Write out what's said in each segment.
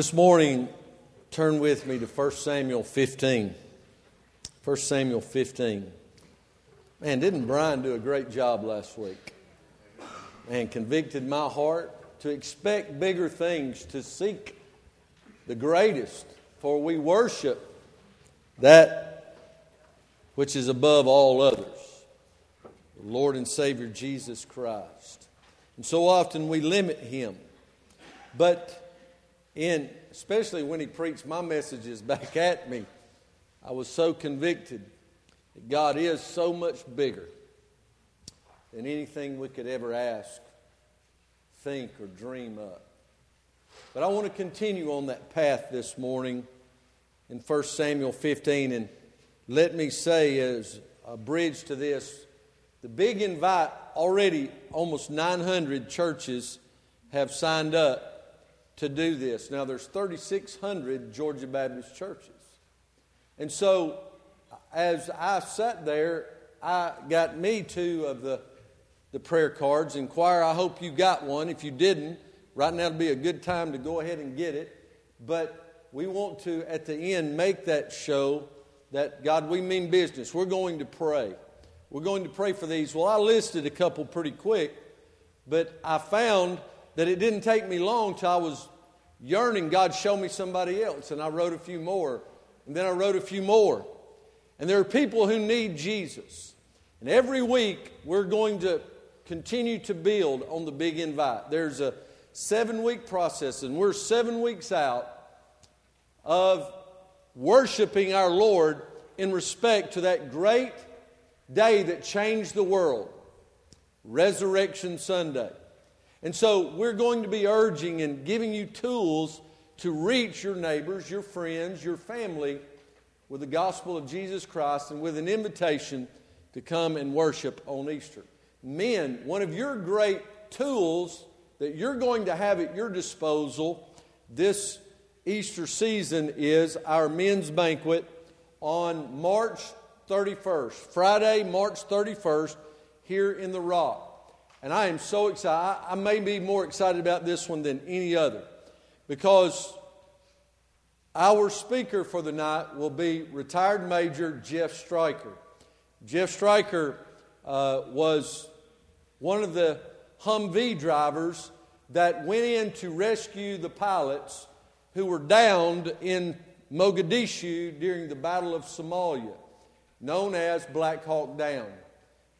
This morning, turn with me to 1 Samuel 15. 1 Samuel 15. Man, didn't Brian do a great job last week? And convicted my heart to expect bigger things, to seek the greatest, for we worship that which is above all others the Lord and Savior Jesus Christ. And so often we limit Him. But in especially when he preached my messages back at me, I was so convicted that God is so much bigger than anything we could ever ask, think, or dream up. But I want to continue on that path this morning in 1 Samuel 15. And let me say, as a bridge to this, the big invite already almost 900 churches have signed up to do this. Now, there's 3,600 Georgia Baptist churches. And so, as I sat there, I got me two of the, the prayer cards. Inquire, I hope you got one. If you didn't, right now would be a good time to go ahead and get it. But we want to, at the end, make that show that, God, we mean business. We're going to pray. We're going to pray for these. Well, I listed a couple pretty quick, but I found that it didn't take me long till I was yearning, God, show me somebody else. And I wrote a few more. And then I wrote a few more. And there are people who need Jesus. And every week we're going to continue to build on the big invite. There's a seven week process, and we're seven weeks out of worshiping our Lord in respect to that great day that changed the world Resurrection Sunday. And so we're going to be urging and giving you tools to reach your neighbors, your friends, your family with the gospel of Jesus Christ and with an invitation to come and worship on Easter. Men, one of your great tools that you're going to have at your disposal this Easter season is our men's banquet on March 31st, Friday, March 31st, here in the Rock. And I am so excited. I, may be more excited about this one than any other because our speaker for the night will be retired Major Jeff Struecker. Jeff Struecker uh, was one of the Humvee drivers that went in to rescue the pilots who were downed in Mogadishu during the Battle of Somalia, known as Black Hawk Down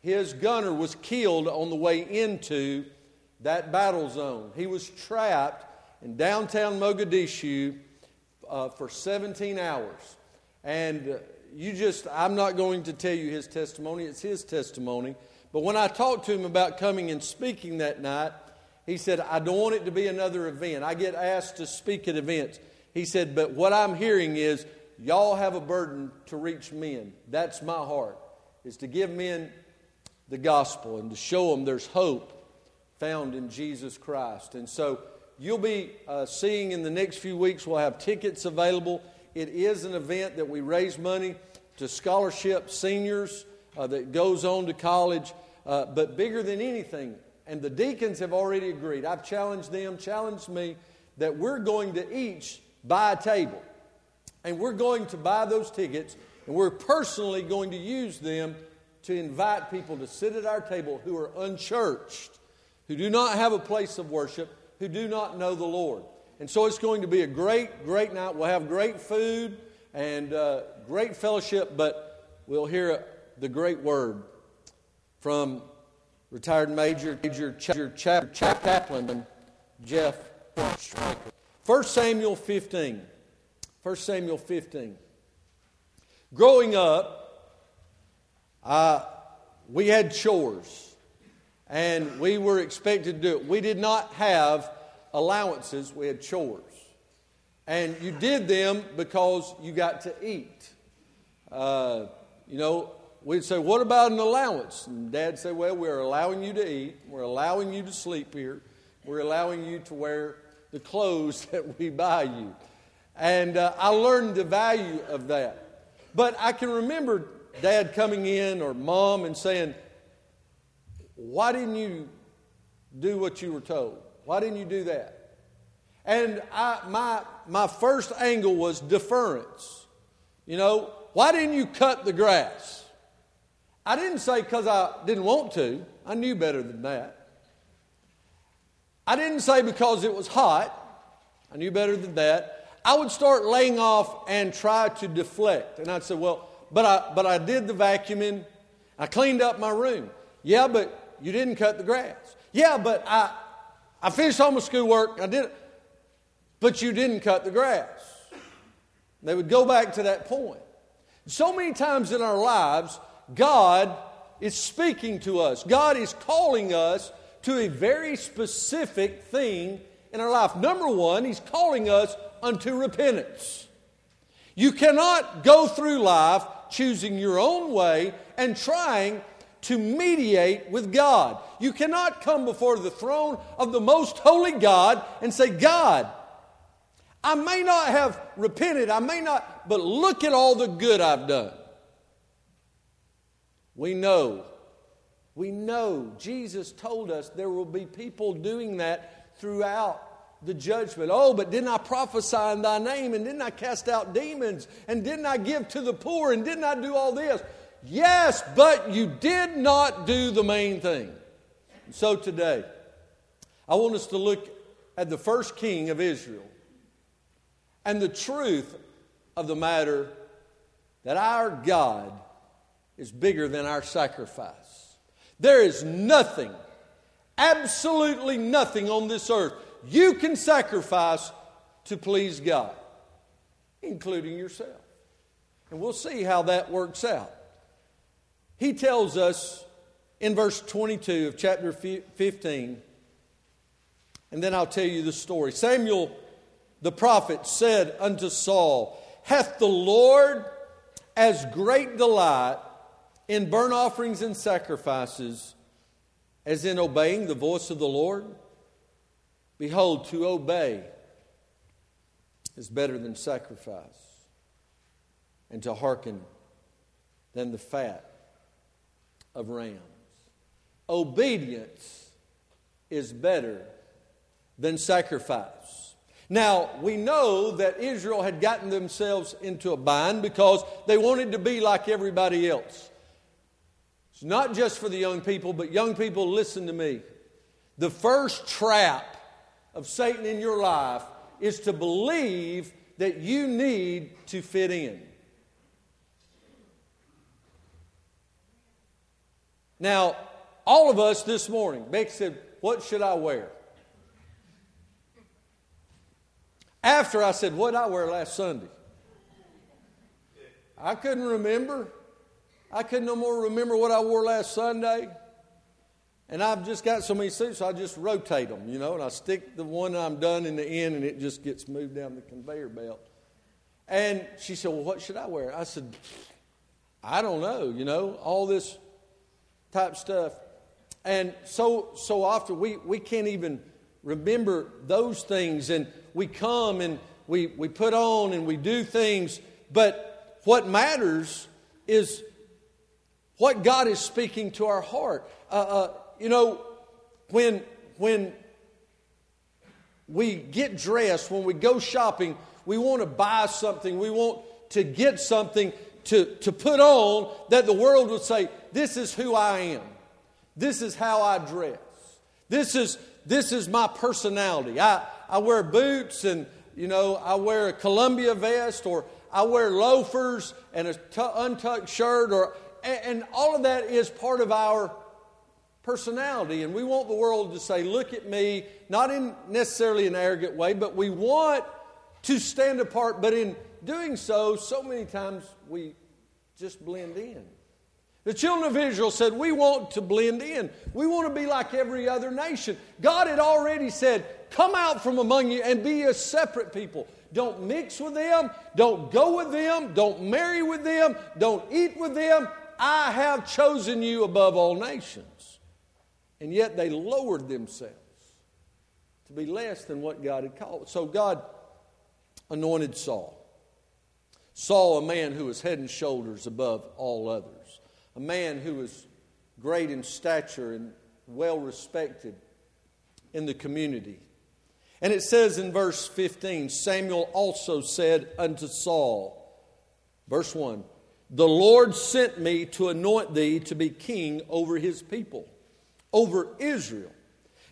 his gunner was killed on the way into that battle zone. He was trapped in downtown Mogadishu uh, for 17 hours. And uh, you just, I'm not going to tell you his testimony, it's his testimony. But when I talked to him about coming and speaking that night, he said, I don't want it to be another event. I get asked to speak at events. He said, but what I'm hearing is y'all have a burden to reach men. That's my heart, is to give men the gospel and to show them there's hope found in Jesus Christ. And so you'll be uh, seeing in the next few weeks, we'll have tickets available. It is an event that we raise money to scholarship seniors uh, that goes on to college. Uh, but bigger than anything, and the deacons have already agreed, I've challenged them, challenged me, that we're going to each buy a table. And we're going to buy those tickets, and we're personally going to use them to invite people to sit at our table who are unchurched, who do not have a place of worship, who do not know the Lord. And so it's going to be a great, great night. We'll have great food and uh, great fellowship, but we'll hear the great word from retired Major, Major Chap, Chap, Chap, Chaplain Jeff Struecker. 1 Samuel 15. 1 Samuel 15. Growing up, uh, we had chores and we were expected to do it. We did not have allowances, we had chores. And you did them because you got to eat. Uh, you know, we'd say, What about an allowance? And Dad said, Well, we're allowing you to eat, we're allowing you to sleep here, we're allowing you to wear the clothes that we buy you. And uh, I learned the value of that. But I can remember dad coming in or mom and saying, Why didn't you do what you were told? Why didn't you do that? And I, my, my first angle was deference. You know, why didn't you cut the grass? I didn't say because I didn't want to. I knew better than that. I didn't say because it was hot. I knew better than that. I would start laying off and try to deflect. And I'd say, well, but I, but I did the vacuuming. I cleaned up my room. Yeah, but you didn't cut the grass. Yeah, but I, I finished all my schoolwork. I did it. But you didn't cut the grass. They would go back to that point. So many times in our lives, God is speaking to us. God is calling us to a very specific thing in our life. Number one, He's calling us unto repentance. You cannot go through life choosing your own way and trying to mediate with God. You cannot come before the throne of the most holy God and say, God, I may not have repented, I may not, but look at all the good I've done. We know, we know Jesus told us there will be people doing that throughout the judgment. Oh, but didn't I prophesy in thy name? And didn't I cast out demons? And didn't I give to the poor? And didn't I do all this? Yes, but you did not do the main thing. So today, I want us to look at the first king of Israel and the truth of the matter that our God is bigger than our sacrifice. There is nothing, absolutely nothing on this earth you can sacrifice to please God, including yourself. And we'll see how that works out. He tells us in verse 22 of chapter 15, and then I'll tell you the story. Samuel the prophet said unto Saul, Hath the Lord as great delight in burnt offerings and sacrifices as in obeying the voice of the Lord? Behold, to obey is better than sacrifice, and to hearken than the fat of rams. Obedience is better than sacrifice. Now, we know that Israel had gotten themselves into a bind because they wanted to be like everybody else. It's not just for the young people, but young people, listen to me. The first trap of Satan in your life is to believe that you need to fit in. Now, all of us this morning, Becky said, What should I wear? After I said, What did I wear last Sunday? I couldn't remember. I couldn't no more remember what I wore last Sunday. And I've just got so many suits, so I just rotate them, you know, and I stick the one I'm done in the end, and it just gets moved down the conveyor belt. And she said, Well, what should I wear? I said, I don't know, you know, all this type stuff. And so so often we, we can't even remember those things, and we come and we, we put on and we do things, but what matters is what God is speaking to our heart. Uh, uh, you know, when, when we get dressed, when we go shopping, we want to buy something, we want to get something to, to put on that the world would say, This is who I am. This is how I dress. This is, this is my personality. I, I wear boots and, you know, I wear a Columbia vest or I wear loafers and a t- untucked shirt or, and, and all of that is part of our personality. And we want the world to say, look at me, not in necessarily an arrogant way, but we want to stand apart. But in doing so, so many times we just blend in. The children of Israel said, We want to blend in. We want to be like every other nation. God had already said, Come out from among you and be a separate people. Don't mix with them. Don't go with them. Don't marry with them. Don't eat with them. I have chosen you above all nations. And yet they lowered themselves to be less than what God had called. So God anointed Saul. Saul, a man who was head and shoulders above all others, a man who was great in stature and well respected in the community. And it says in verse 15 Samuel also said unto Saul, verse 1, The Lord sent me to anoint thee to be king over his people, over Israel.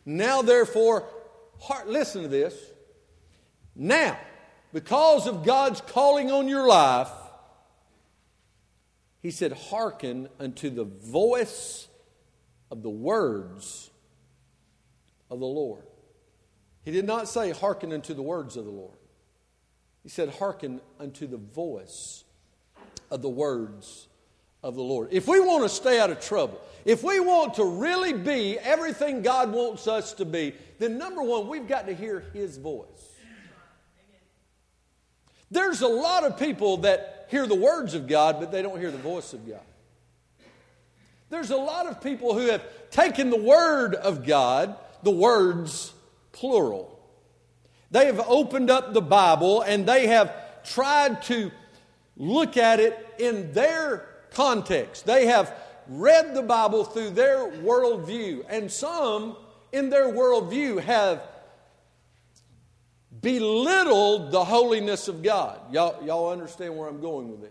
Now, therefore, heart, listen to this. Now, because of God's calling on your life, he said, Hearken unto the voice of the words of the Lord. He did not say, Hearken unto the words of the Lord. He said, Hearken unto the voice of the words of the Lord. If we want to stay out of trouble, if we want to really be everything God wants us to be, then number one, we've got to hear His voice. There's a lot of people that hear the words of God, but they don't hear the voice of God. There's a lot of people who have taken the word of God, the words plural. They have opened up the Bible and they have tried to look at it in their context. They have read the Bible through their worldview, and some in their worldview have belittled the holiness of God. Y'all, y'all understand where I'm going with this?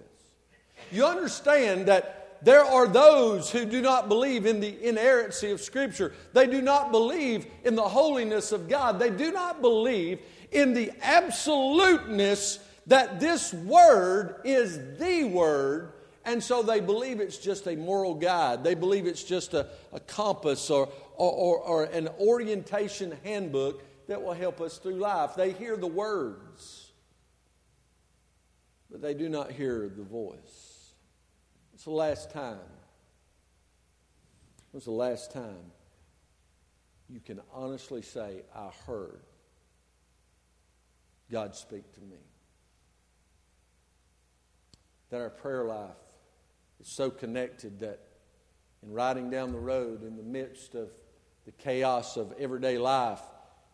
You understand that there are those who do not believe in the inerrancy of Scripture. They do not believe in the holiness of God. They do not believe in the absoluteness that this Word is the Word. And so they believe it's just a moral guide. They believe it's just a, a compass or, or, or, or an orientation handbook that will help us through life. They hear the words, but they do not hear the voice. It's the last time. When's the last time you can honestly say, I heard God speak to me? That our prayer life is so connected that in riding down the road in the midst of the chaos of everyday life,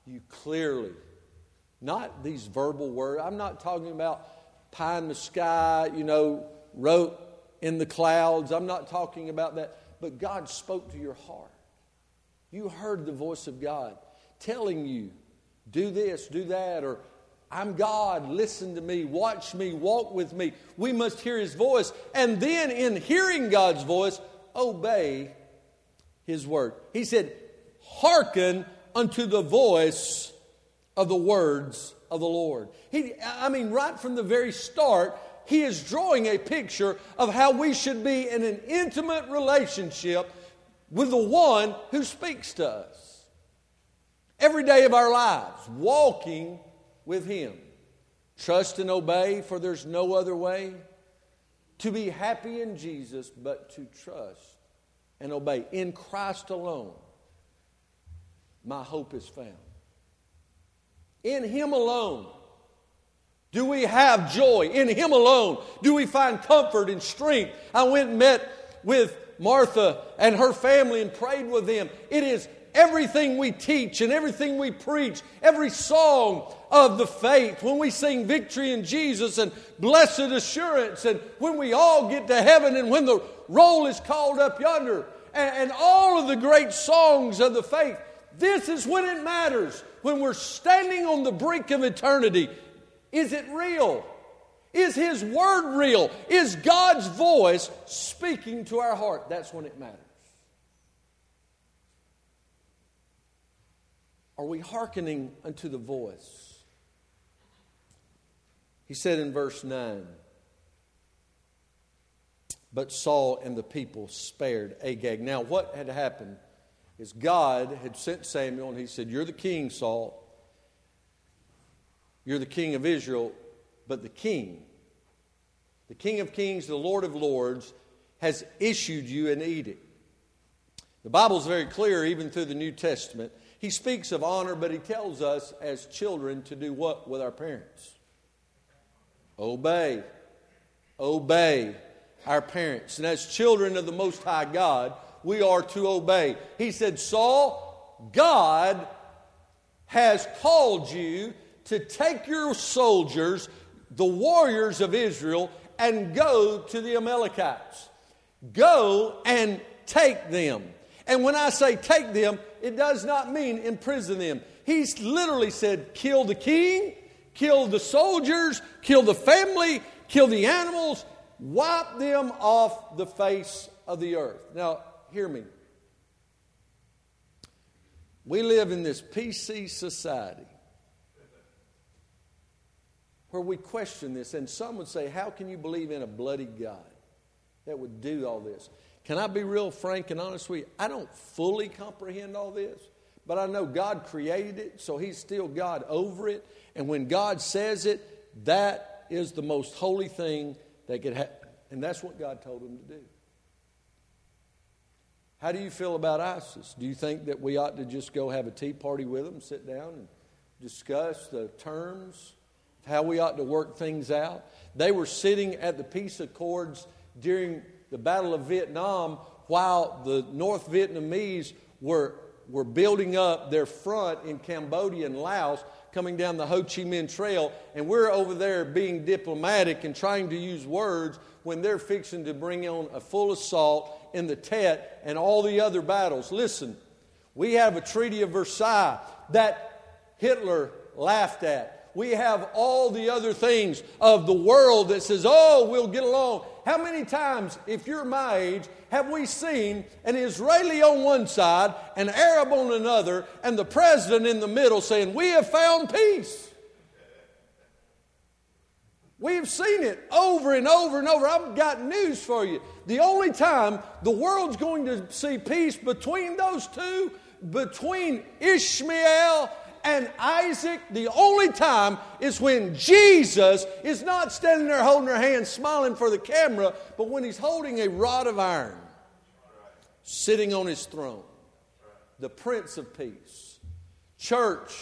you clearly, not these verbal words. I'm not talking about pie in the sky, you know, wrote in the clouds. I'm not talking about that. But God spoke to your heart. You heard the voice of God telling you, do this, do that, or I'm God, listen to me, watch me, walk with me. We must hear His voice. And then, in hearing God's voice, obey His word. He said, Hearken unto the voice of the words of the Lord. He, I mean, right from the very start, he is drawing a picture of how we should be in an intimate relationship with the one who speaks to us. Every day of our lives, walking with him. Trust and obey, for there's no other way. To be happy in Jesus, but to trust and obey in Christ alone my hope is found. In Him alone do we have joy. In Him alone do we find comfort and strength. I went and met with Martha and her family and prayed with them. It is everything we teach and everything we preach, every song of the faith, when we sing victory in Jesus and blessed assurance, and when we all get to heaven and when the roll is called up yonder, and, and all of the great songs of the faith, this is when it matters. When we're standing on the brink of eternity, is it real? Is His Word real? Is God's voice speaking to our heart? That's when it matters. Are we hearkening unto the voice? He said in verse 9, But Saul and the people spared Agag. Now, what had happened is God had sent Samuel and he said, You're the king, Saul. You're the king of Israel, but the king, the king of kings, the Lord of lords, has issued you an edict. The Bible is very clear, even through the New Testament. He speaks of honor, but he tells us as children to do what with our parents? Obey. Obey our parents. And as children of the Most High God, we are to obey. He said, Saul, God has called you to take your soldiers, the warriors of Israel, and go to the Amalekites. Go and take them. And when I say take them, it does not mean imprison them. He's literally said, kill the king, kill the soldiers, kill the family, kill the animals, wipe them off the face of the earth. Now, hear me. We live in this PC society where we question this, and some would say, How can you believe in a bloody God that would do all this? Can I be real frank and honest with you? I don't fully comprehend all this, but I know God created it, so He's still God over it. And when God says it, that is the most holy thing that could happen. And that's what God told him to do. How do you feel about ISIS? Do you think that we ought to just go have a tea party with them, sit down and discuss the terms, how we ought to work things out? They were sitting at the peace accords during the Battle of Vietnam while the North Vietnamese were, were building up their front in Cambodia and Laos coming down the Ho Chi Minh Trail, and we're over there being diplomatic and trying to use words when they're fixing to bring on a full assault in the Tet and all the other battles. Listen, we have a Treaty of Versailles that Hitler laughed at. We have all the other things of the world that says, oh, we'll get along. How many times, if you're my age, have we seen an Israeli on one side, an Arab on another, and the president in the middle saying, We have found peace? We've seen it over and over and over. I've got news for you. The only time the world's going to see peace between those two, between Ishmael and Isaac, the only time is when Jesus is not standing there holding her hand, smiling for the camera, but when he's holding a rod of iron, sitting on his throne, the Prince of Peace. Church,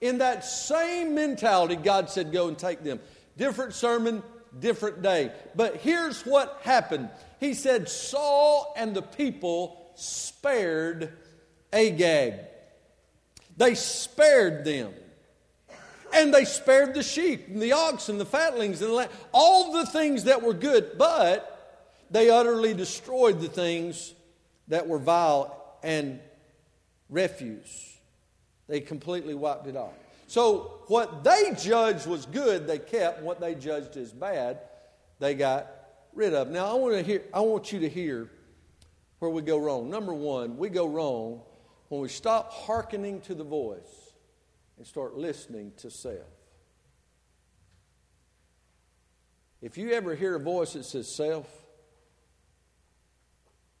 in that same mentality, God said, Go and take them. Different sermon, different day. But here's what happened He said, Saul and the people spared Agag. They spared them. And they spared the sheep and the oxen, the fatlings, and the land, all the things that were good, but they utterly destroyed the things that were vile and refuse. They completely wiped it off. So, what they judged was good, they kept. What they judged as bad, they got rid of. Now, I want, to hear, I want you to hear where we go wrong. Number one, we go wrong when we stop hearkening to the voice and start listening to self. If you ever hear a voice that says self,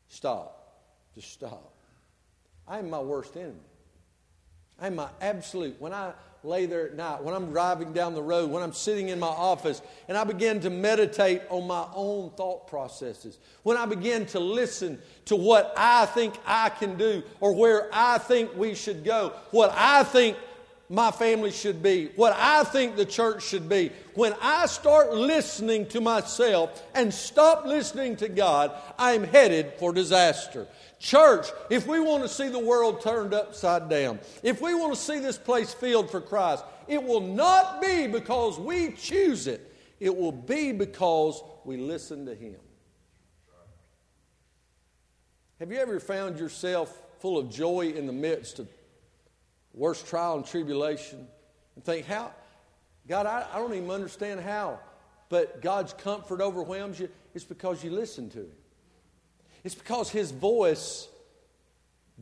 stop. Just stop. I am my worst enemy. I am my absolute. When I lay there at night, when I'm driving down the road, when I'm sitting in my office, and I begin to meditate on my own thought processes, when I begin to listen to what I think I can do or where I think we should go, what I think my family should be, what I think the church should be, when I start listening to myself and stop listening to God, I'm headed for disaster. Church, if we want to see the world turned upside down, if we want to see this place filled for Christ, it will not be because we choose it, it will be because we listen to Him. Have you ever found yourself full of joy in the midst of worst trial and tribulation and think, how, God, I, I don't even understand how, but God's comfort overwhelms you? It's because you listen to Him. It's because his voice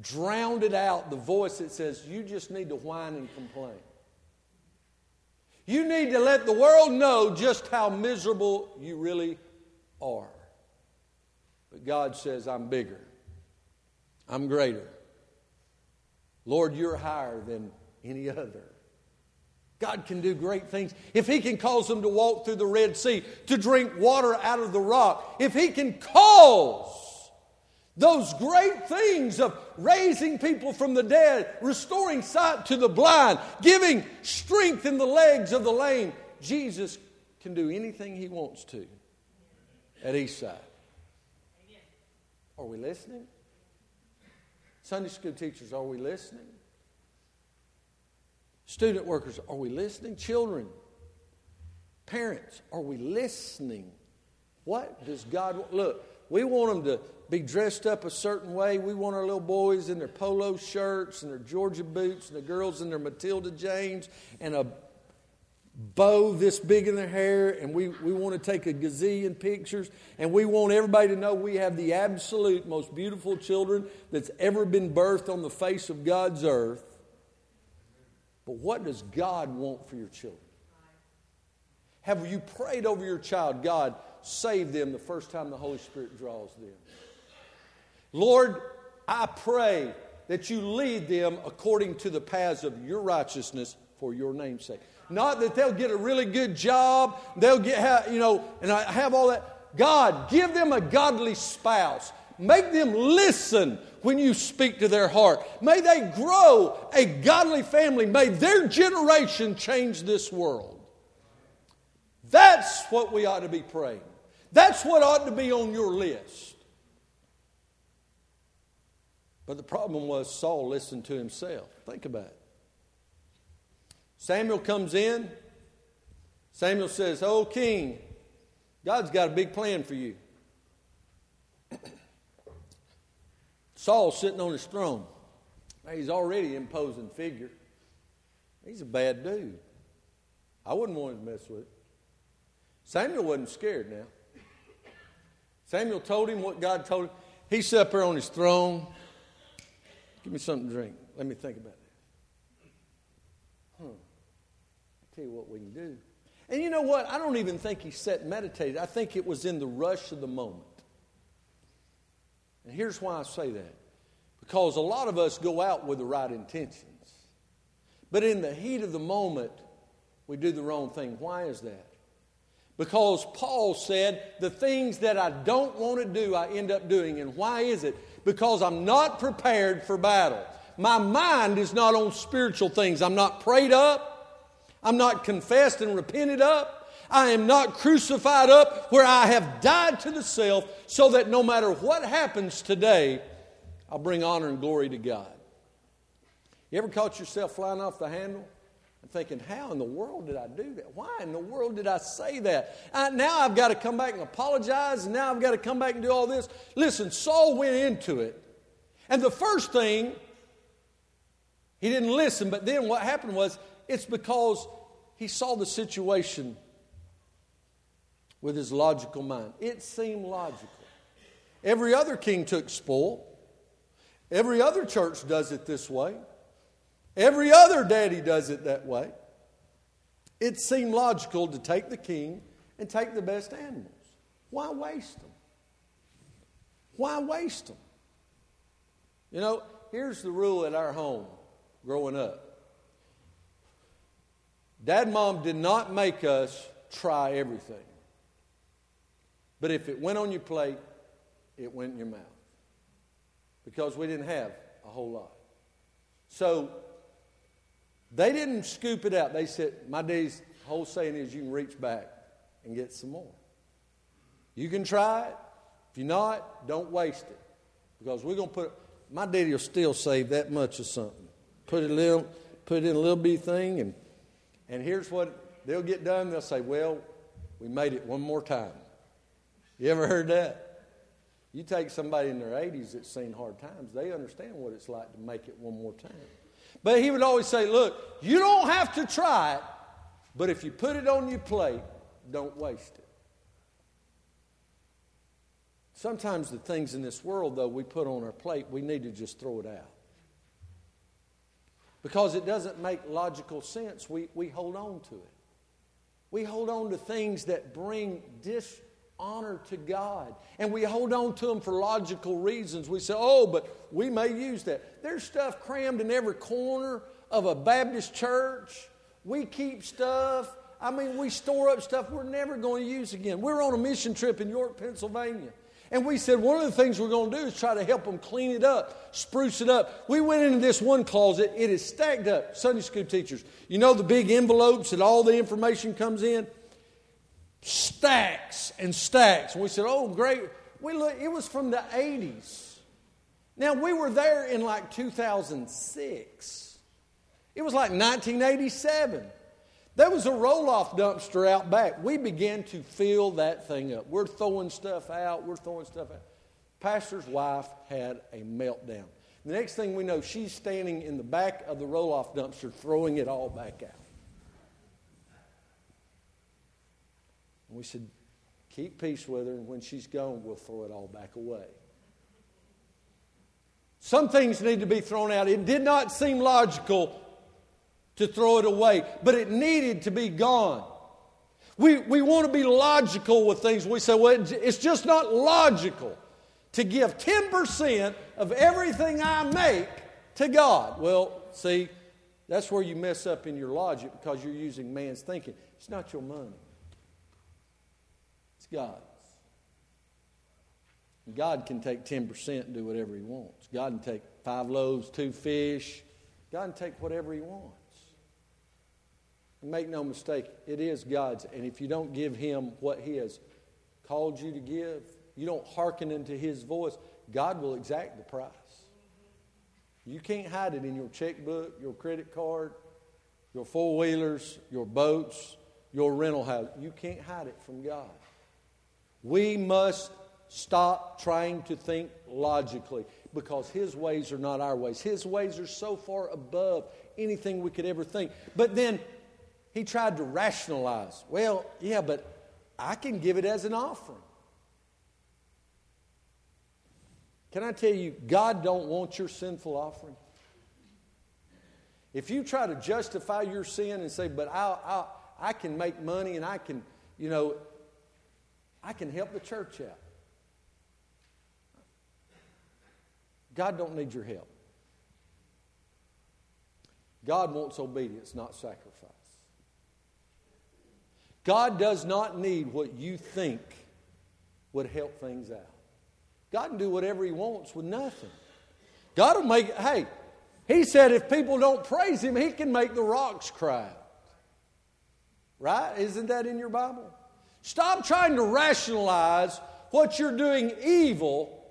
drowned it out the voice that says, You just need to whine and complain. You need to let the world know just how miserable you really are. But God says, I'm bigger, I'm greater. Lord, you're higher than any other. God can do great things. If He can cause them to walk through the Red Sea, to drink water out of the rock, if He can cause those great things of raising people from the dead, restoring sight to the blind, giving strength in the legs of the lame. Jesus can do anything he wants to at Eastside. Are we listening? Sunday school teachers, are we listening? Student workers, are we listening? Children, parents, are we listening? What does God look? we want them to be dressed up a certain way. We want our little boys in their polo shirts and their Georgia boots, and the girls in their Matilda Janes, and a bow this big in their hair, and we, we want to take a gazillion pictures, and we want everybody to know we have the absolute most beautiful children that's ever been birthed on the face of God's earth. But what does God want for your children? Have you prayed over your child, God, save them the first time the Holy Spirit draws them? Lord, I pray that you lead them according to the paths of your righteousness for your name's sake. Not that they'll get a really good job, they'll get, you know, and I have all that. God, give them a godly spouse. Make them listen when you speak to their heart. May they grow a godly family. May their generation change this world. That's what we ought to be praying. That's what ought to be on your list. But the problem was Saul listened to himself. Think about it. Samuel comes in. Samuel says, Oh, king, God's got a big plan for you. Saul's sitting on his throne. He's already an imposing figure. He's a bad dude. I wouldn't want to mess with. Samuel wasn't scared now. Samuel told him what God told him. He up there on his throne. Give me something to drink. Let me think about it. Huh. I tell you what we can do. And you know what? I don't even think he sat and meditated. I think it was in the rush of the moment. And here's why I say that. Because a lot of us go out with the right intentions. But in the heat of the moment, we do the wrong thing. Why is that? Because Paul said, the things that I don't want to do, I end up doing. And why is it? Because I'm not prepared for battle. My mind is not on spiritual things. I'm not prayed up. I'm not confessed and repented up. I am not crucified up where I have died to the self so that no matter what happens today, I'll bring honor and glory to God. You ever caught yourself flying off the handle? and thinking, how in the world did I do that? Why in the world did I say that? I, now I've got to come back and apologize, and now I've got to come back and do all this. Listen, Saul went into it, and the first thing, he didn't listen, but then what happened was it's because he saw the situation with his logical mind. It seemed logical. Every other king took spoil. Every other church does it this way. Every other daddy does it that way. It seemed logical to take the king and take the best animals. Why waste them? Why waste them? You know, here's the rule at our home growing up Dad mom did not make us try everything. But if it went on your plate, it went in your mouth. Because we didn't have a whole lot. So they didn't scoop it out. They said, My dad's whole saying is you can reach back and get some more. You can try it. If you're not, don't waste it. Because we're going to put, my daddy will still save that much of something. Put it, a little, put it in a little bitty thing, and, and here's what they'll get done. They'll say, Well, we made it one more time. You ever heard that? You take somebody in their 80s that's seen hard times, they understand what it's like to make it one more time. But he would always say, Look, you don't have to try it, but if you put it on your plate, don't waste it. Sometimes the things in this world, though, we put on our plate, we need to just throw it out. Because it doesn't make logical sense, we, we hold on to it. We hold on to things that bring dishonor to God. And we hold on to them for logical reasons. We say, oh, but we may use that. There's stuff crammed in every corner of a Baptist church. We keep stuff. I mean, we store up stuff we're never going to use again. We are on a mission trip in York, Pennsylvania. And we said one of the things we're going to do is try to help them clean it up, spruce it up. We went into this one closet, it is stacked up. Sunday school teachers, you know the big envelopes that all the information comes in? stacks and stacks. We said, oh, great. We look, it was from the 80s. Now, we were there in like 2006. It was like 1987. There was a roll off dumpster out back. We began to fill that thing up. We're throwing stuff out, we're throwing stuff out. Pastor's wife had a meltdown. The next thing we know, she's standing in the back of the roll off dumpster throwing it all back out. And we said, keep peace with her, and when she's gone, we'll throw it all back away. Some things need to be thrown out. It did not seem logical to throw it away, but it needed to be gone. We, we want to be logical with things. We say, well, it's just not logical to give 10% of everything I make to God. Well, see, that's where you mess up in your logic because you're using man's thinking. It's not your money, it's God's. God can take 10% and do whatever He wants. God can take five loaves, two fish. God can take whatever He wants. Make no mistake, it is God's. And if you don't give Him what He has called you to give, you don't hearken into His voice, God will exact the price. You can't hide it in your checkbook, your credit card, your four wheelers, your boats, your rental house. You can't hide it from God. We must stop trying to think logically because His ways are not our ways. His ways are so far above anything we could ever think. But then He tried to rationalize. Well, yeah, but I can give it as an offering. Can I tell you, God don't want your sinful offering? If you try to justify your sin and say, but i i I can make money and I can, you know, I can help the church out. God don't need your help. God wants obedience, not sacrifice. God does not need what you think would help things out. God can do whatever He wants with nothing. God will make, hey, He said if people don't praise Him, He can make the rocks cry Right? Isn't that in your Bible? Stop trying to rationalize what you're doing evil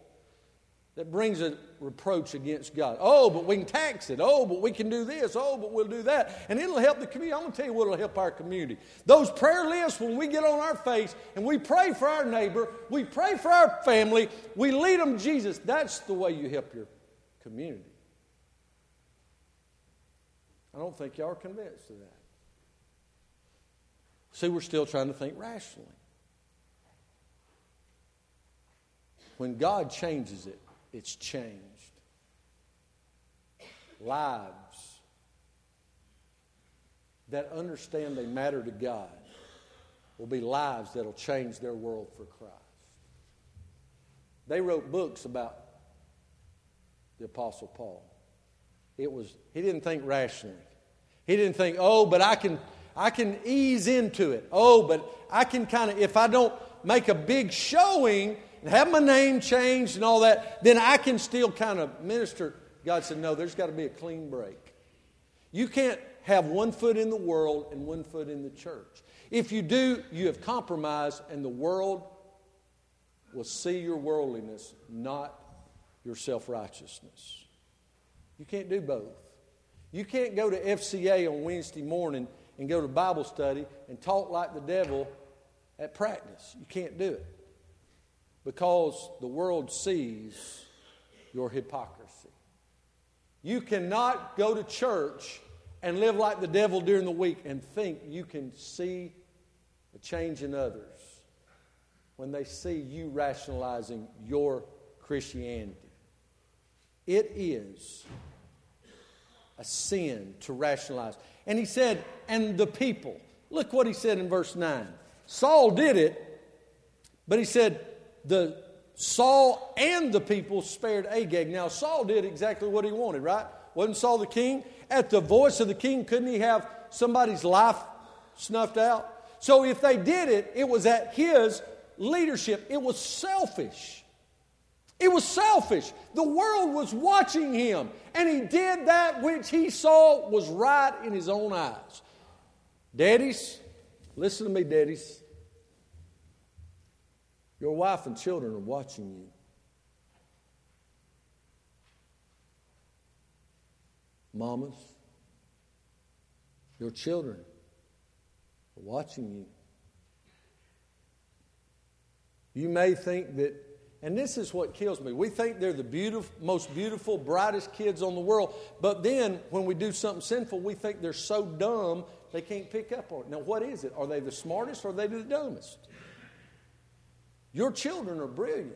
that brings a reproach against God. Oh, but we can tax it. Oh, but we can do this. Oh, but we'll do that. And it'll help the community. I'm going to tell you what will help our community. Those prayer lists, when we get on our face and we pray for our neighbor, we pray for our family, we lead them Jesus. That's the way you help your community. I don't think y'all are convinced of that. See, we're still trying to think rationally. When God changes it, it's changed. Lives that understand they matter to God will be lives that'll change their world for Christ. They wrote books about the Apostle Paul. It was, he didn't think rationally. He didn't think, oh, but I can, I can ease into it. Oh, but I can kind of, if I don't make a big showing, and have my name changed and all that, then I can still kind of minister. God said, No, there's got to be a clean break. You can't have one foot in the world and one foot in the church. If you do, you have compromised, and the world will see your worldliness, not your self righteousness. You can't do both. You can't go to FCA on Wednesday morning and go to Bible study and talk like the devil at practice. You can't do it because the world sees your hypocrisy. You cannot go to church and live like the devil during the week and think you can see a change in others when they see you rationalizing your Christianity. It is a sin to rationalize. And he said, and the people. Look what he said in verse 9. Saul did it, but he said, the Saul and the people spared Agag. Now, Saul did exactly what he wanted, right? Wasn't Saul the king? At the voice of the king, couldn't he have somebody's life snuffed out? So, if they did it, it was at his leadership. It was selfish. It was selfish. The world was watching him, and he did that which he saw was right in his own eyes. Daddies, listen to me, daddies. Your wife and children are watching you. Mamas, your children are watching you. You may think that, and this is what kills me. We think they're the beautiful, most beautiful, brightest kids on the world, but then when we do something sinful, we think they're so dumb they can't pick up on it. Now, what is it? Are they the smartest or are they the dumbest? Your children are brilliant.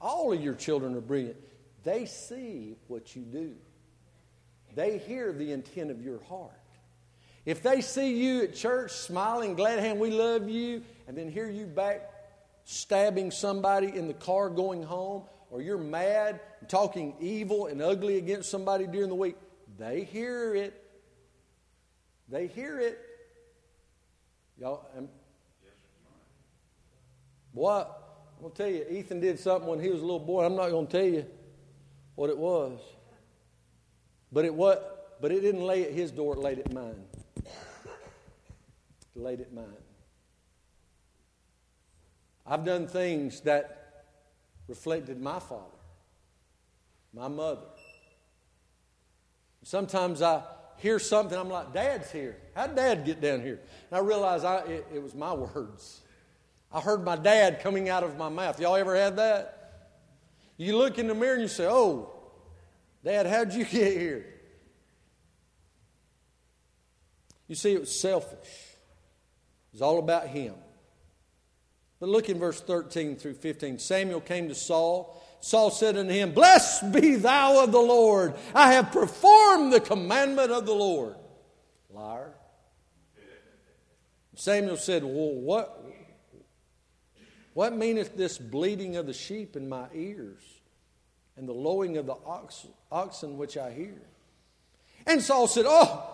All of your children are brilliant. They see what you do, they hear the intent of your heart. If they see you at church smiling, glad hand, we love you, and then hear you back stabbing somebody in the car going home, or you're mad and talking evil and ugly against somebody during the week, they hear it. They hear it. Y'all, um, what? I'm going to tell you, Ethan did something when he was a little boy. I'm not going to tell you what it was. But it what? But it didn't lay at his door, it laid at mine. It laid at mine. I've done things that reflected my father, my mother. Sometimes I hear something, I'm like, Dad's here. How'd Dad get down here? And I realize I, it, it was my words. I heard my dad coming out of my mouth. Y'all ever had that? You look in the mirror and you say, Oh, Dad, how'd you get here? You see, it was selfish. It was all about him. But look in verse 13 through 15. Samuel came to Saul. Saul said unto him, Blessed be thou of the Lord. I have performed the commandment of the Lord. Liar. Samuel said, Well, what, what meaneth this bleating of the sheep in my ears and the lowing of the ox, oxen which I hear? And Saul said, Oh,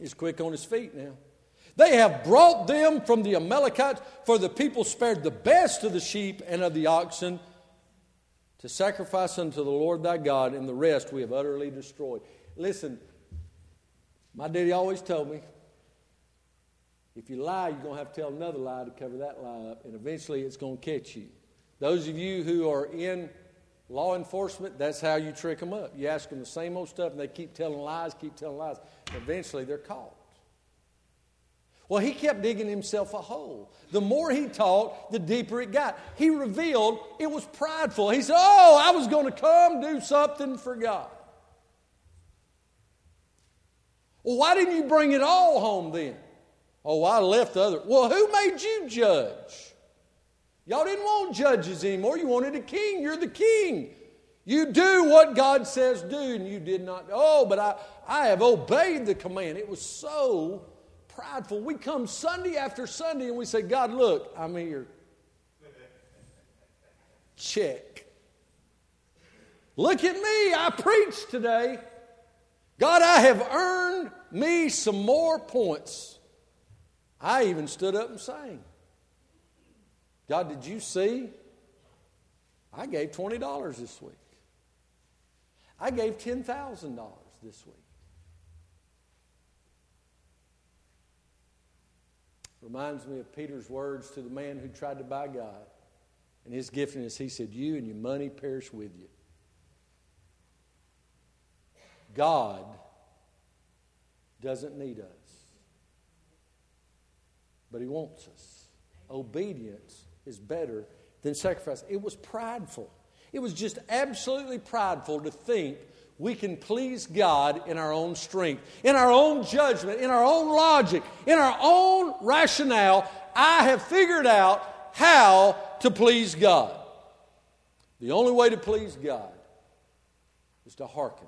he's quick on his feet now. They have brought them from the Amalekites, for the people spared the best of the sheep and of the oxen to sacrifice unto the Lord thy God, and the rest we have utterly destroyed. Listen, my daddy always told me if you lie, you're going to have to tell another lie to cover that lie up, and eventually it's going to catch you. Those of you who are in law enforcement, that's how you trick them up. You ask them the same old stuff, and they keep telling lies, keep telling lies. Eventually, they're caught. Well, he kept digging himself a hole. The more he talked, the deeper it got. He revealed it was prideful. He said, Oh, I was going to come do something for God. Well, why didn't you bring it all home then? Oh, I left the other. Well, who made you judge? Y'all didn't want judges anymore. You wanted a king. You're the king. You do what God says do, and you did not. Oh, but I, I have obeyed the command. It was so prideful. We come Sunday after Sunday and we say, God, look, I'm here. Check. Look at me, I preached today. God, I have earned me some more points. I even stood up and sang. God, did you see? I gave $20 this week. I gave $10,000 this week. Reminds me of Peter's words to the man who tried to buy God. And his giftedness, he said, You and your money perish with you. God doesn't need us, but he wants us. Obedience is better than sacrifice. It was prideful. It was just absolutely prideful to think we can please God in our own strength, in our own judgment, in our own logic, in our own rationale. I have figured out how to please God. The only way to please God is to hearken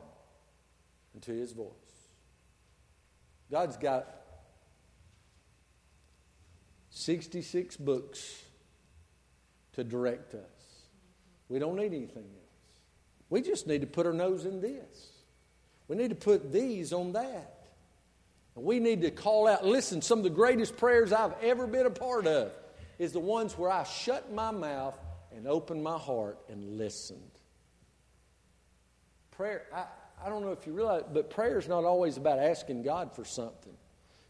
unto His voice. God's got 66 books to direct us. We don't need anything else. We just need to put our nose in this. We need to put these on that. And we need to call out. Listen, some of the greatest prayers I've ever been a part of is the ones where I shut my mouth and opened my heart and listened. Prayer, I, I don't know if you realize, but prayer is not always about asking God for something.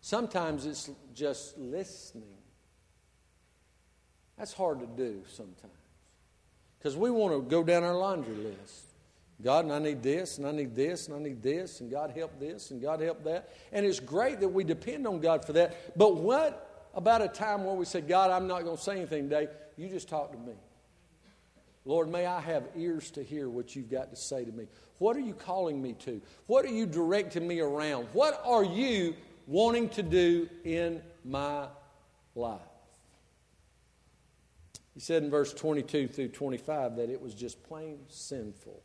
Sometimes it's just listening. That's hard to do sometimes. Because we want to go down our laundry list. God, and I need this, and I need this, and I need this, and God help this, and God help that. And it's great that we depend on God for that. But what about a time where we say, God, I'm not going to say anything today. You just talk to me. Lord, may I have ears to hear what you've got to say to me. What are you calling me to? What are you directing me around? What are you wanting to do in my life? He said in verse 22 through 25 that it was just plain sinful.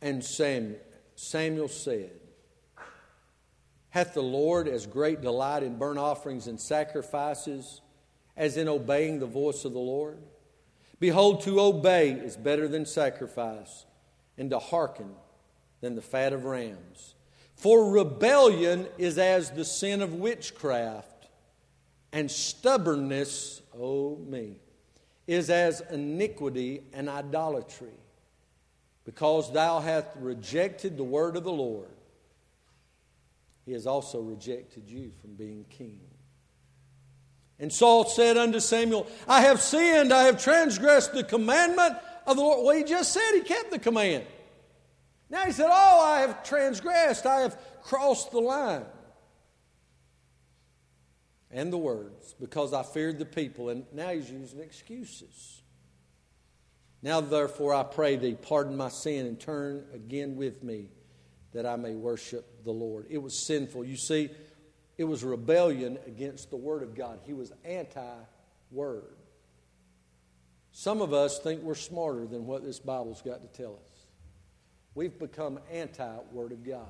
And Samuel, Samuel said, Hath the Lord as great delight in burnt offerings and sacrifices as in obeying the voice of the Lord? Behold, to obey is better than sacrifice, and to hearken than the fat of rams. For rebellion is as the sin of witchcraft, and stubbornness, oh me, is as iniquity and idolatry because thou hast rejected the word of the Lord, he has also rejected you from being king. And Saul said unto Samuel, I have sinned, I have transgressed the commandment of the Lord. Well, he just said he kept the command. Now he said, Oh, I have transgressed, I have crossed the line. And the words, because I feared the people. And now he's using excuses. Now, therefore, I pray thee, pardon my sin and turn again with me that I may worship the Lord. It was sinful. You see, it was rebellion against the Word of God. He was anti Word. Some of us think we're smarter than what this Bible's got to tell us. We've become anti Word of God.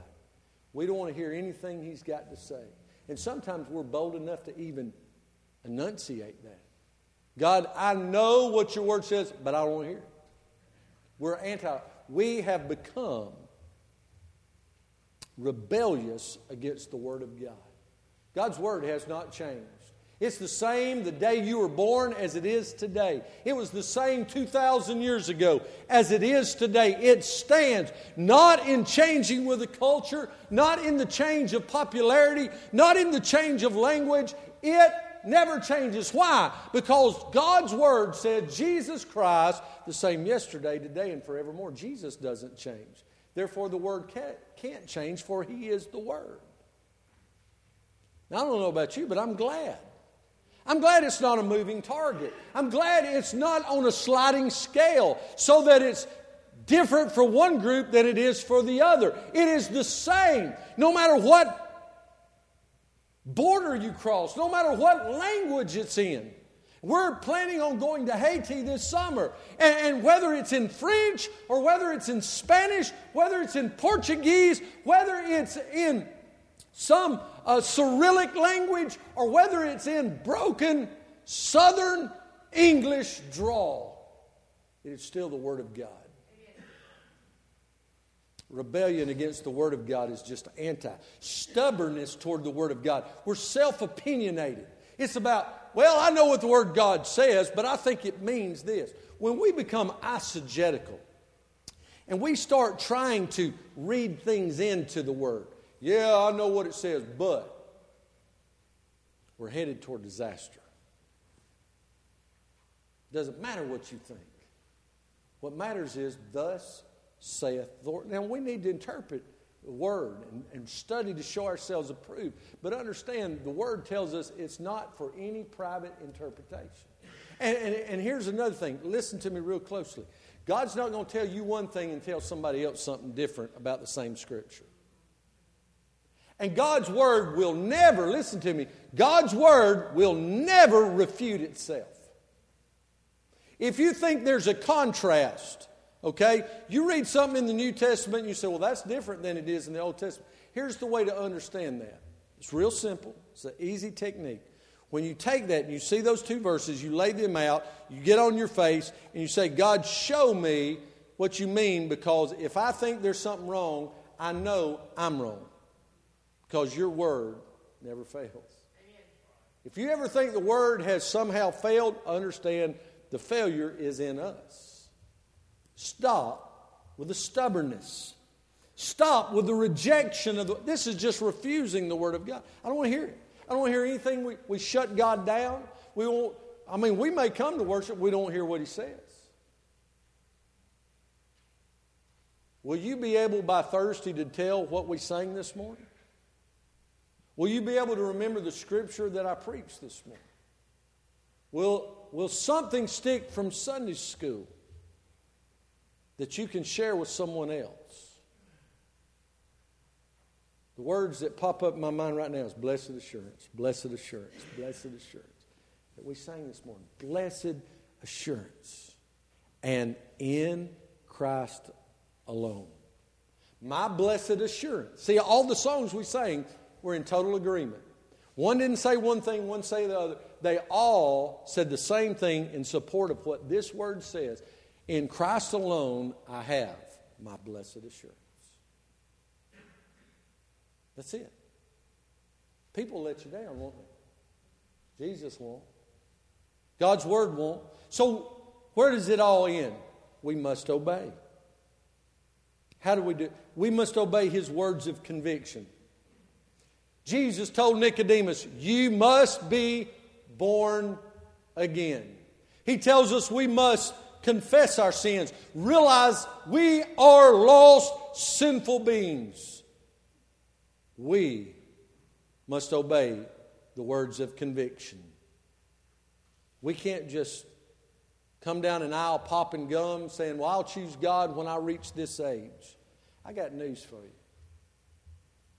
We don't want to hear anything He's got to say. And sometimes we're bold enough to even enunciate that. God, I know what your word says, but I don't want to hear it. We're anti. We have become rebellious against the word of God. God's word has not changed. It's the same the day you were born as it is today. It was the same 2,000 years ago as it is today. It stands not in changing with the culture, not in the change of popularity, not in the change of language. It never changes. Why? Because God's Word said Jesus Christ, the same yesterday, today, and forevermore. Jesus doesn't change. Therefore, the Word can't change, for He is the Word. Now, I don't know about you, but I'm glad. I'm glad it's not a moving target. I'm glad it's not on a sliding scale so that it's different for one group than it is for the other. It is the same. No matter what border you cross, no matter what language it's in. We're planning on going to Haiti this summer. And, and, whether it's in French or whether it's in Spanish, whether it's in Portuguese, whether it's in some uh, Cyrillic language, or whether it's in broken Southern English drawl, it is still the Word of God. Rebellion against the Word of God is just anti. Stubbornness toward the Word of God. We're self opinionated. It's about, well, I know what the Word God says, but I think it means this. When we become eisegetical and we start trying to read things into the Word, yeah, I know what it says, but we're headed toward disaster. Doesn't matter what you think. What matters is, thus saith the Lord. Now, we need to interpret the Word and, and study to show ourselves approved. But understand, the Word tells us it's not for any private interpretation. And, and, and here's another thing listen to me real closely. God's not going to tell you one thing and tell somebody else something different about the same Scripture. And God's Word will never, listen to me, God's Word will never refute itself. If you think there's a contrast Okay? You read something in the New Testament and you say, well, that's different than it is in the Old Testament. Here's the way to understand that it's real simple, it's an easy technique. When you take that and you see those two verses, you lay them out, you get on your face, and you say, God, show me what you mean because if I think there's something wrong, I know I'm wrong because your word never fails. If you ever think the word has somehow failed, understand the failure is in us. Stop with the stubbornness. Stop with the rejection of the. This is just refusing the Word of God. I don't want to hear it. I don't want to hear anything. We, we shut God down. We won't. I mean, we may come to worship, we don't hear what He says. Will you be able by Thursday to tell what we sang this morning? Will you be able to remember the scripture that I preached this morning? Will, will something stick from Sunday school that you can share with someone else? The words that pop up in my mind right now is blessed assurance, blessed assurance, blessed assurance. That we sang this morning. Blessed assurance. And in Christ alone. My blessed assurance. See, all the songs we sang were in total agreement. One didn't say one thing, one say the other. They all said the same thing in support of what this word says. In Christ alone, I have my blessed assurance. That's it. People let you down, won't they? Jesus won't. God's word won't. So, where does it all end? We must obey. How do we do? We must obey his words of conviction. Jesus told Nicodemus, You must be born again. He tells us we must confess our sins, realize we are lost, sinful beings. We must obey the words of conviction. We can't just come down an aisle popping gum saying, Well, I'll choose God when I reach this age. I got news for you.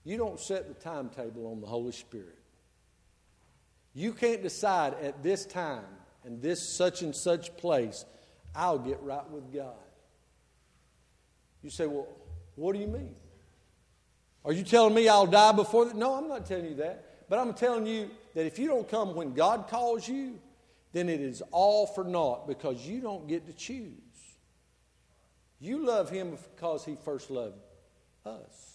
You don't set the timetable on the Holy Spirit. You can't decide at this time and this such and such place, I'll get right with God. You say, Well, what do you mean? Are you telling me I'll die before that? No, I'm not telling you that. But I'm telling you that if you don't come when God calls you, then it is all for naught because you don't get to choose. You love Him because He first loved us.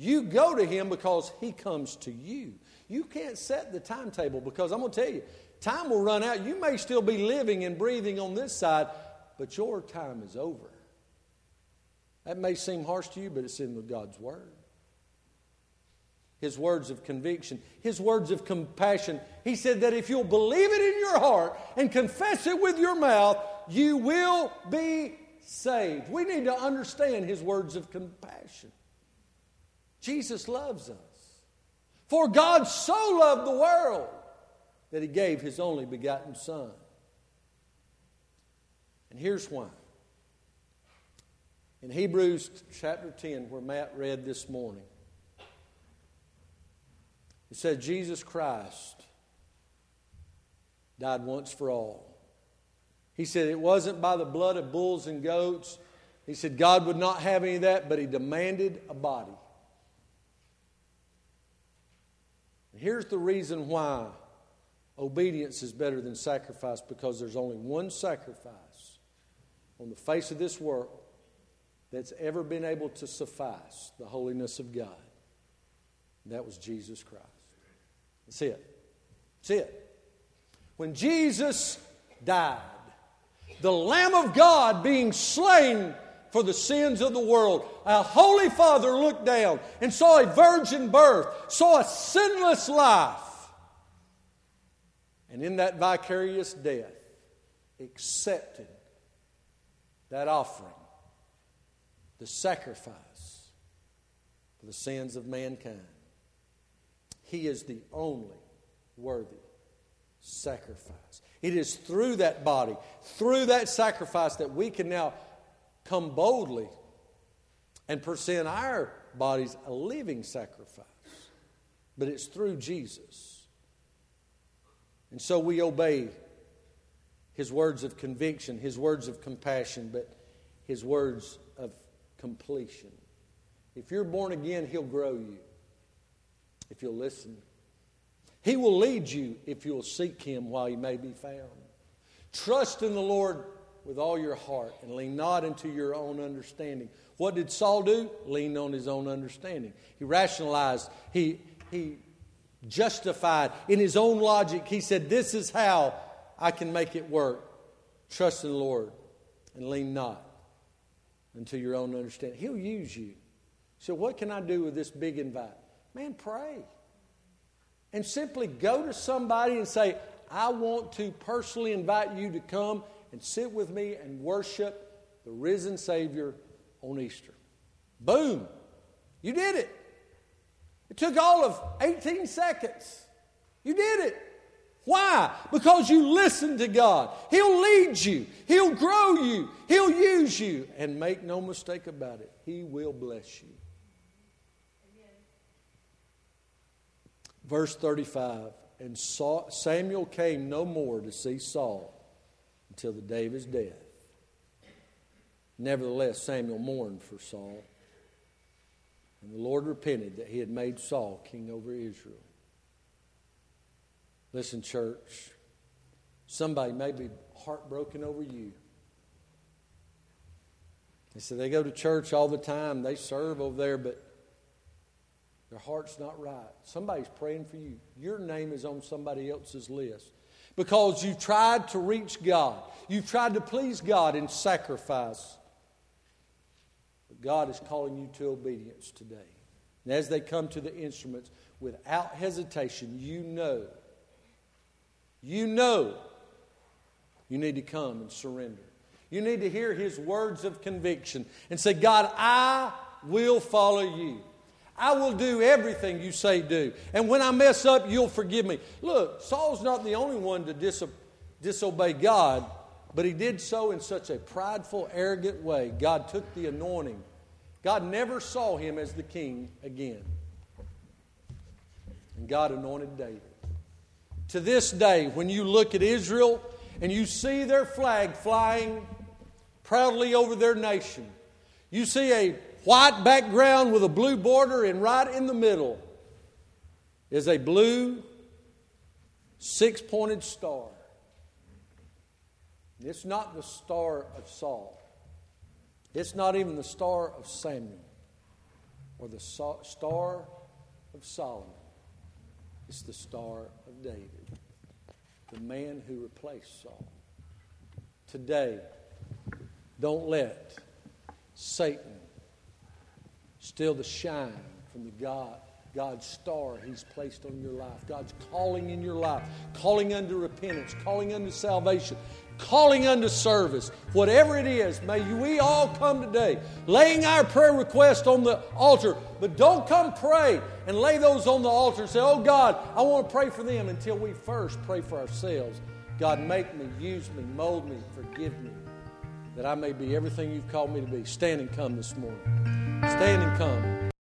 You go to him because he comes to you. You can't set the timetable because I'm going to tell you, time will run out. You may still be living and breathing on this side, but your time is over. That may seem harsh to you, but it's in God's Word. His words of conviction, His words of compassion. He said that if you'll believe it in your heart and confess it with your mouth, you will be saved. We need to understand His words of compassion. Jesus loves us. For God so loved the world that he gave his only begotten Son. And here's why. In Hebrews chapter 10, where Matt read this morning, it said, Jesus Christ died once for all. He said it wasn't by the blood of bulls and goats. He said God would not have any of that, but he demanded a body. Here's the reason why obedience is better than sacrifice because there's only one sacrifice on the face of this world that's ever been able to suffice the holiness of God. And that was Jesus Christ. That's it. That's it. When Jesus died, the Lamb of God being slain for the sins of the world. A holy father looked down and saw a virgin birth, saw a sinless life. And in that vicarious death, accepted that offering, the sacrifice for the sins of mankind. He is the only worthy sacrifice. It is through that body, through that sacrifice, that we can now come boldly and present our bodies a living sacrifice. But it's through Jesus. And so we obey his words of conviction, his words of compassion, but his words of completion. If you're born again, he'll grow you if you'll listen. He will lead you if you'll seek him while he may be found. Trust in the Lord with all your heart and lean not into your own understanding. What did Saul do? Leaned on his own understanding. He rationalized, he, he justified in his own logic. He said, This is how I can make it work. Trust in the Lord and lean not into your own understanding. He'll use you. So, what can I do with this big invite? Man, pray. And simply go to somebody and say, I want to personally invite you to come and sit with me and worship the risen Savior on Easter. Boom! You did it. It took all of 18 seconds. You did it. Why? Because you listen to God. He'll lead you, He'll grow you, He'll use you. And make no mistake about it, He will bless you. Verse 35 And Samuel came no more to see Saul until the day of his death. Nevertheless, Samuel mourned for Saul. And the Lord repented that he had made Saul king over Israel. Listen, church, somebody may be heartbroken over you. They say they go to church all the time, they serve over there, but their heart's not right. Somebody's praying for you. Your name is on somebody else's list because you tried to reach God. You've tried to please God in sacrifice. But God is calling you to obedience today. And as they come to the instruments, without hesitation, you know you know you need to come and surrender. You need to hear his words of conviction and say, God, I will follow you. I will do everything you say do. And when I mess up, you'll forgive me. Look, Saul's not the only one to diso- disobey God, but he did so in such a prideful, arrogant way. God took the anointing. God never saw him as the king again. And God anointed David to this day, when you look at Israel and you see their flag flying proudly over their nation, you see a white background with a blue border, and right in the middle is a blue six pointed star. It's not the star of Saul. It's not even the star of Samuel or the star of Solomon. It's the star of David the man who replaced Saul. Today, don't let Satan steal the shine from the God, God's star He's placed on your life. God's calling in your life, calling unto repentance, calling unto salvation, calling unto service. Whatever it is, may we all come today laying our prayer request on the altar. But don't come pray and lay those on the altar and say, Oh God, I want to pray for them until we first pray for ourselves. God, make me, use me, mold me, forgive me, that I may be everything you've called me to be. Stand and come this morning. Stand and come.